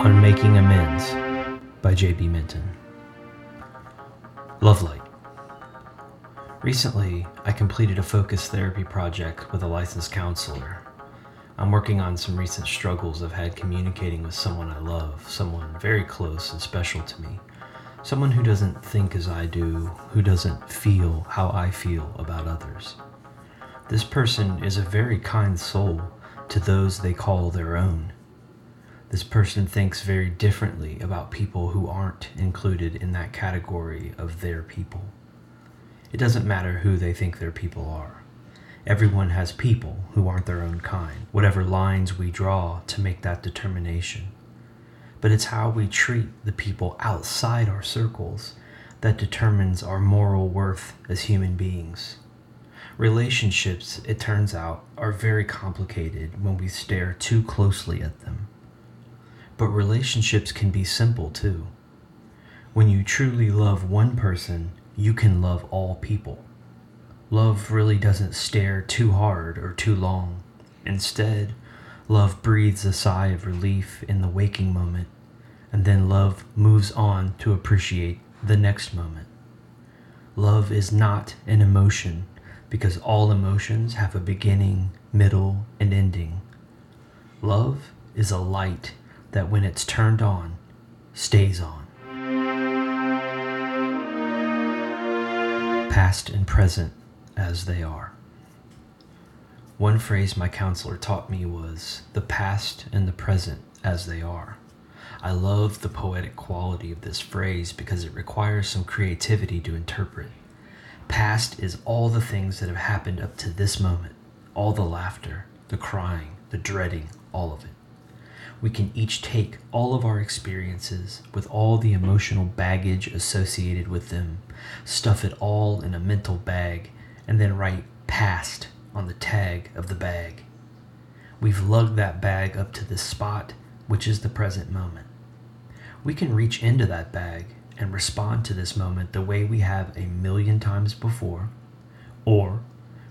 on Making Amends by J.B. Minton. Love Light. Recently, I completed a focus therapy project with a licensed counselor. I'm working on some recent struggles I've had communicating with someone I love, someone very close and special to me, someone who doesn't think as I do, who doesn't feel how I feel about others. This person is a very kind soul to those they call their own. This person thinks very differently about people who aren't included in that category of their people. It doesn't matter who they think their people are. Everyone has people who aren't their own kind, whatever lines we draw to make that determination. But it's how we treat the people outside our circles that determines our moral worth as human beings. Relationships, it turns out, are very complicated when we stare too closely at them. But relationships can be simple too. When you truly love one person, you can love all people. Love really doesn't stare too hard or too long. Instead, love breathes a sigh of relief in the waking moment, and then love moves on to appreciate the next moment. Love is not an emotion because all emotions have a beginning, middle, and ending. Love is a light that, when it's turned on, stays on. Past and present as they are. One phrase my counselor taught me was the past and the present as they are. I love the poetic quality of this phrase because it requires some creativity to interpret. Past is all the things that have happened up to this moment, all the laughter, the crying, the dreading, all of it. We can each take all of our experiences with all the emotional baggage associated with them, stuff it all in a mental bag, and then write past on the tag of the bag. We've lugged that bag up to this spot, which is the present moment. We can reach into that bag and respond to this moment the way we have a million times before, or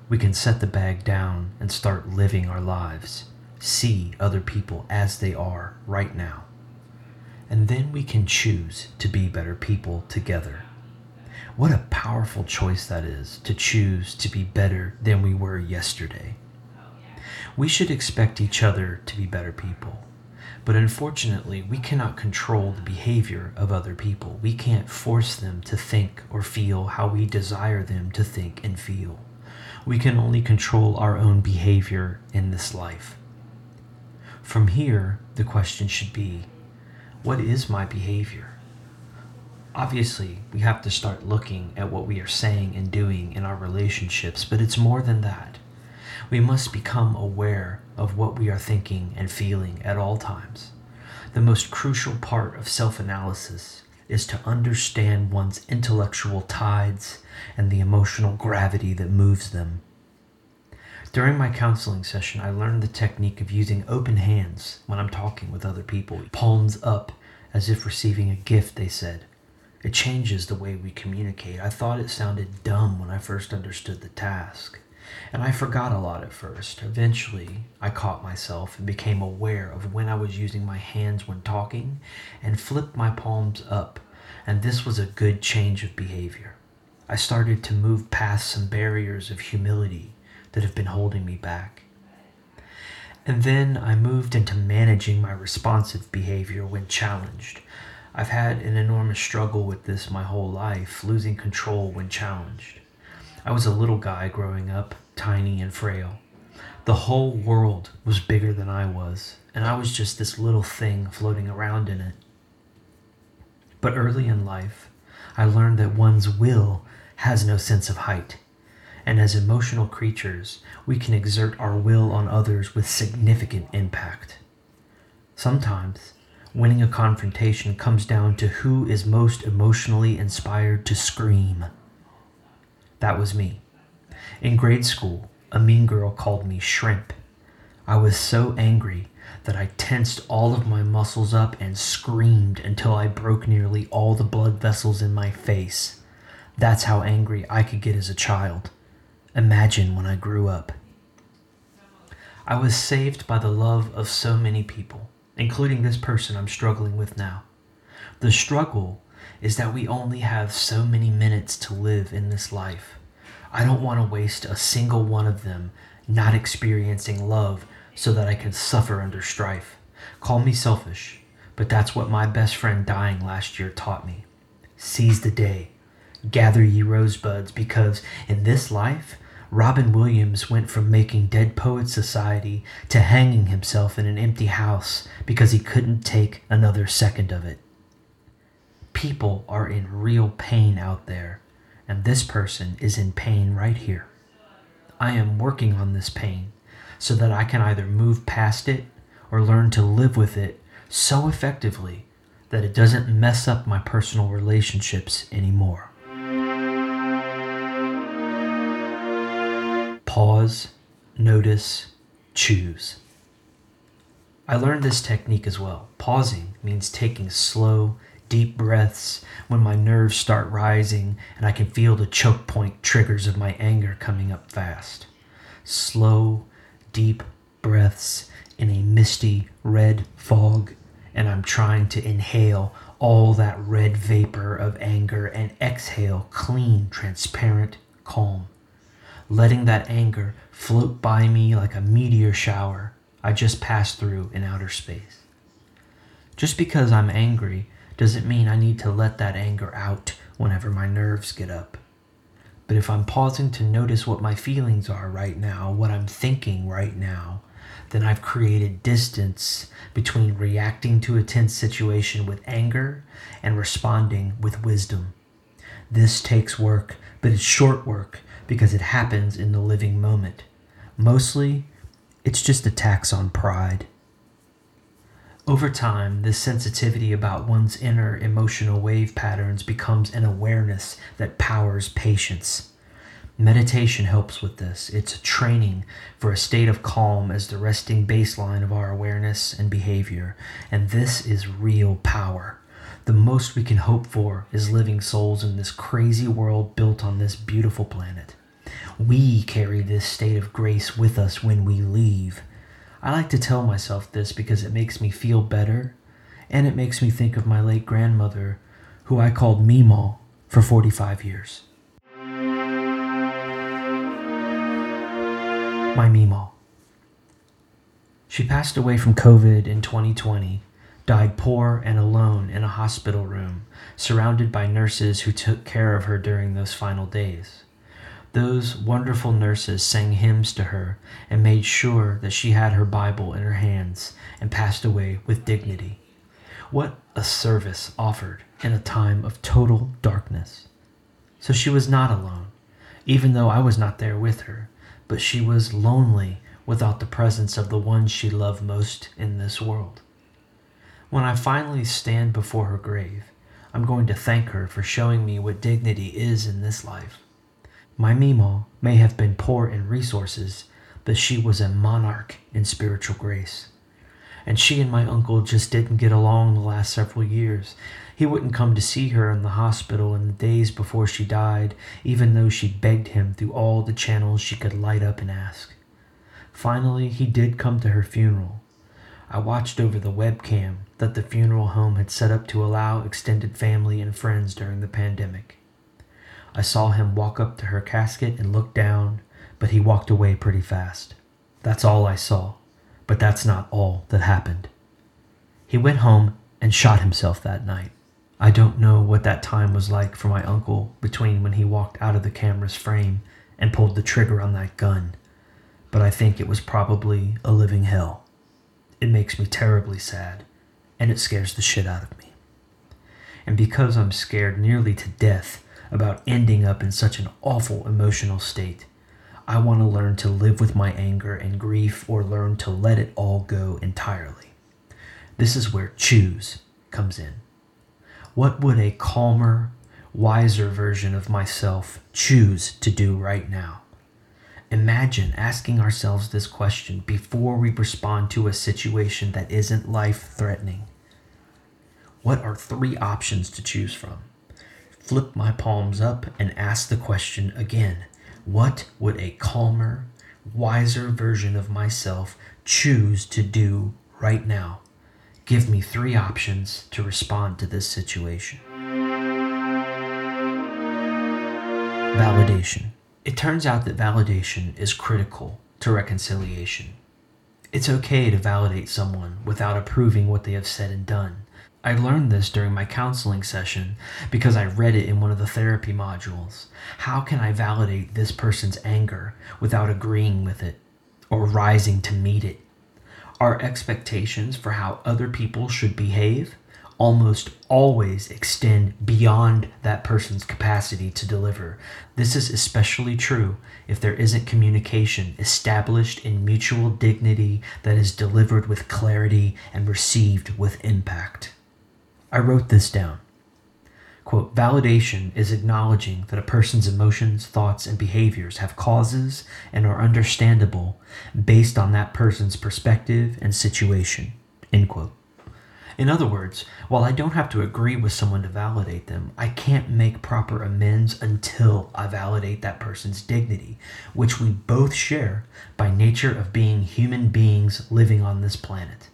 we can set the bag down and start living our lives, see other people as they are right now. And then we can choose to be better people together. What a powerful choice that is to choose to be better than we were yesterday. We should expect each other to be better people. But unfortunately, we cannot control the behavior of other people. We can't force them to think or feel how we desire them to think and feel. We can only control our own behavior in this life. From here, the question should be what is my behavior? Obviously, we have to start looking at what we are saying and doing in our relationships, but it's more than that. We must become aware of what we are thinking and feeling at all times. The most crucial part of self analysis is to understand one's intellectual tides and the emotional gravity that moves them. During my counseling session, I learned the technique of using open hands when I'm talking with other people, palms up as if receiving a gift, they said. It changes the way we communicate. I thought it sounded dumb when I first understood the task. And I forgot a lot at first. Eventually, I caught myself and became aware of when I was using my hands when talking and flipped my palms up. And this was a good change of behavior. I started to move past some barriers of humility that have been holding me back. And then I moved into managing my responsive behavior when challenged. I've had an enormous struggle with this my whole life, losing control when challenged. I was a little guy growing up, tiny and frail. The whole world was bigger than I was, and I was just this little thing floating around in it. But early in life, I learned that one's will has no sense of height, and as emotional creatures, we can exert our will on others with significant impact. Sometimes, winning a confrontation comes down to who is most emotionally inspired to scream. That was me. In grade school, a mean girl called me shrimp. I was so angry that I tensed all of my muscles up and screamed until I broke nearly all the blood vessels in my face. That's how angry I could get as a child. Imagine when I grew up. I was saved by the love of so many people, including this person I'm struggling with now. The struggle is that we only have so many minutes to live in this life. I don't want to waste a single one of them not experiencing love so that I can suffer under strife. Call me selfish, but that's what my best friend dying last year taught me. Seize the day. Gather ye rosebuds, because in this life, Robin Williams went from making Dead Poets Society to hanging himself in an empty house because he couldn't take another second of it. People are in real pain out there, and this person is in pain right here. I am working on this pain so that I can either move past it or learn to live with it so effectively that it doesn't mess up my personal relationships anymore. Pause, notice, choose. I learned this technique as well. Pausing means taking slow, deep breaths when my nerves start rising and I can feel the choke point triggers of my anger coming up fast. Slow, deep breaths in a misty red fog, and I'm trying to inhale all that red vapor of anger and exhale clean, transparent calm. Letting that anger float by me like a meteor shower I just passed through in outer space. Just because I'm angry doesn't mean I need to let that anger out whenever my nerves get up. But if I'm pausing to notice what my feelings are right now, what I'm thinking right now, then I've created distance between reacting to a tense situation with anger and responding with wisdom. This takes work, but it's short work because it happens in the living moment. Mostly, it's just a tax on pride. Over time, this sensitivity about one's inner emotional wave patterns becomes an awareness that powers patience. Meditation helps with this. It's a training for a state of calm as the resting baseline of our awareness and behavior. And this is real power. The most we can hope for is living souls in this crazy world built on this beautiful planet. We carry this state of grace with us when we leave. I like to tell myself this because it makes me feel better and it makes me think of my late grandmother, who I called Meemaw for 45 years. My Meemaw. She passed away from COVID in 2020, died poor and alone in a hospital room, surrounded by nurses who took care of her during those final days. Those wonderful nurses sang hymns to her and made sure that she had her Bible in her hands and passed away with dignity. What a service offered in a time of total darkness. So she was not alone, even though I was not there with her, but she was lonely without the presence of the one she loved most in this world. When I finally stand before her grave, I'm going to thank her for showing me what dignity is in this life my Meemaw may have been poor in resources, but she was a monarch in spiritual grace. And she and my uncle just didn't get along the last several years. He wouldn't come to see her in the hospital in the days before she died, even though she begged him through all the channels she could light up and ask. Finally, he did come to her funeral. I watched over the webcam that the funeral home had set up to allow extended family and friends during the pandemic. I saw him walk up to her casket and look down, but he walked away pretty fast. That's all I saw, but that's not all that happened. He went home and shot himself that night. I don't know what that time was like for my uncle between when he walked out of the camera's frame and pulled the trigger on that gun, but I think it was probably a living hell. It makes me terribly sad, and it scares the shit out of me. And because I'm scared nearly to death, about ending up in such an awful emotional state. I want to learn to live with my anger and grief or learn to let it all go entirely. This is where choose comes in. What would a calmer, wiser version of myself choose to do right now? Imagine asking ourselves this question before we respond to a situation that isn't life threatening. What are three options to choose from? Flip my palms up and ask the question again What would a calmer, wiser version of myself choose to do right now? give me three options to respond to this situation. Validation. It turns out that validation is critical to reconciliation. It's okay to validate someone without approving what they have said and done. I learned this during my counseling session because I read it in one of the therapy modules. How can I validate this person's anger without agreeing with it or rising to meet it? Our expectations for how other people should behave almost always extend beyond that person's capacity to deliver. This is especially true if there isn't communication established in mutual dignity that is delivered with clarity and received with impact. I wrote this down. Quote, validation is acknowledging that a person's emotions, thoughts, and behaviors have causes and are understandable based on that person's perspective and situation. End quote. In other words, while I don't have to agree with someone to validate them, I can't make proper amends until I validate that person's dignity, which we both share by nature of being human beings living on this planet.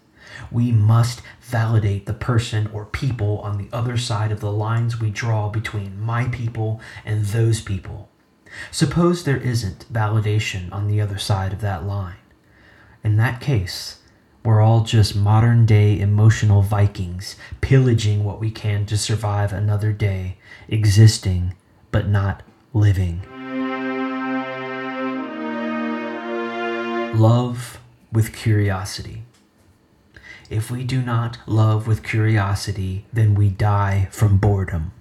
We must validate the person or people on the other side of the lines we draw between my people and those people. Suppose there isn't validation on the other side of that line. In that case, we're all just modern day emotional Vikings, pillaging what we can to survive another day, existing but not living. Love with curiosity. If we do not love with curiosity, then we die from boredom.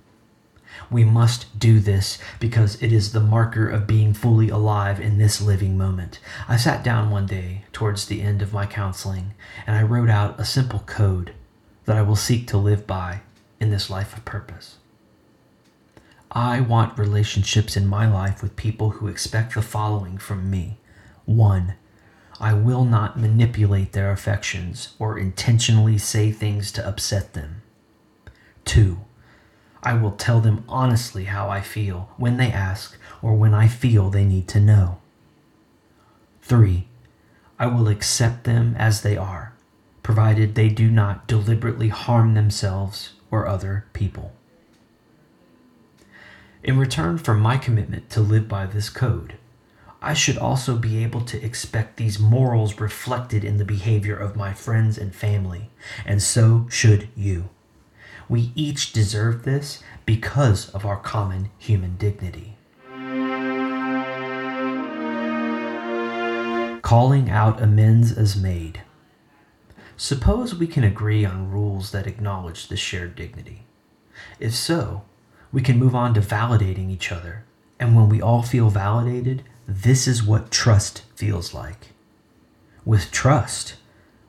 We must do this because it is the marker of being fully alive in this living moment. I sat down one day towards the end of my counseling and I wrote out a simple code that I will seek to live by in this life of purpose. I want relationships in my life with people who expect the following from me. One, I will not manipulate their affections or intentionally say things to upset them. Two, I will tell them honestly how I feel when they ask or when I feel they need to know. 3. I will accept them as they are, provided they do not deliberately harm themselves or other people. In return for my commitment to live by this code, I should also be able to expect these morals reflected in the behavior of my friends and family, and so should you. We each deserve this because of our common human dignity. Calling out amends as made. Suppose we can agree on rules that acknowledge this shared dignity. If so, we can move on to validating each other. And when we all feel validated, this is what trust feels like. With trust,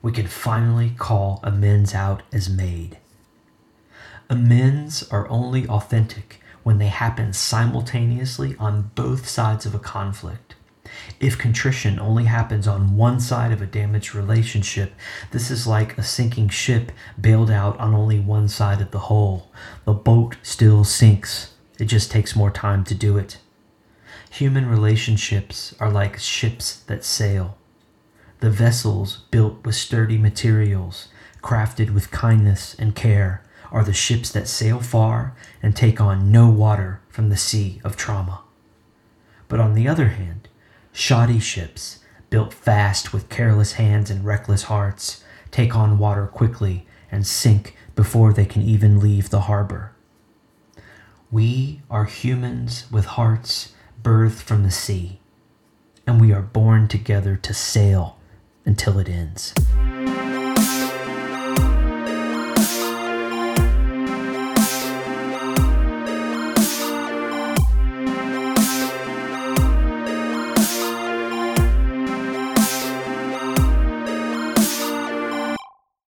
we can finally call amends out as made. Amends are only authentic when they happen simultaneously on both sides of a conflict. If contrition only happens on one side of a damaged relationship, this is like a sinking ship bailed out on only one side of the hull. The boat still sinks, it just takes more time to do it. Human relationships are like ships that sail. The vessels built with sturdy materials, crafted with kindness and care, are the ships that sail far and take on no water from the sea of trauma. But on the other hand, shoddy ships, built fast with careless hands and reckless hearts, take on water quickly and sink before they can even leave the harbor. We are humans with hearts birthed from the sea, and we are born together to sail until it ends.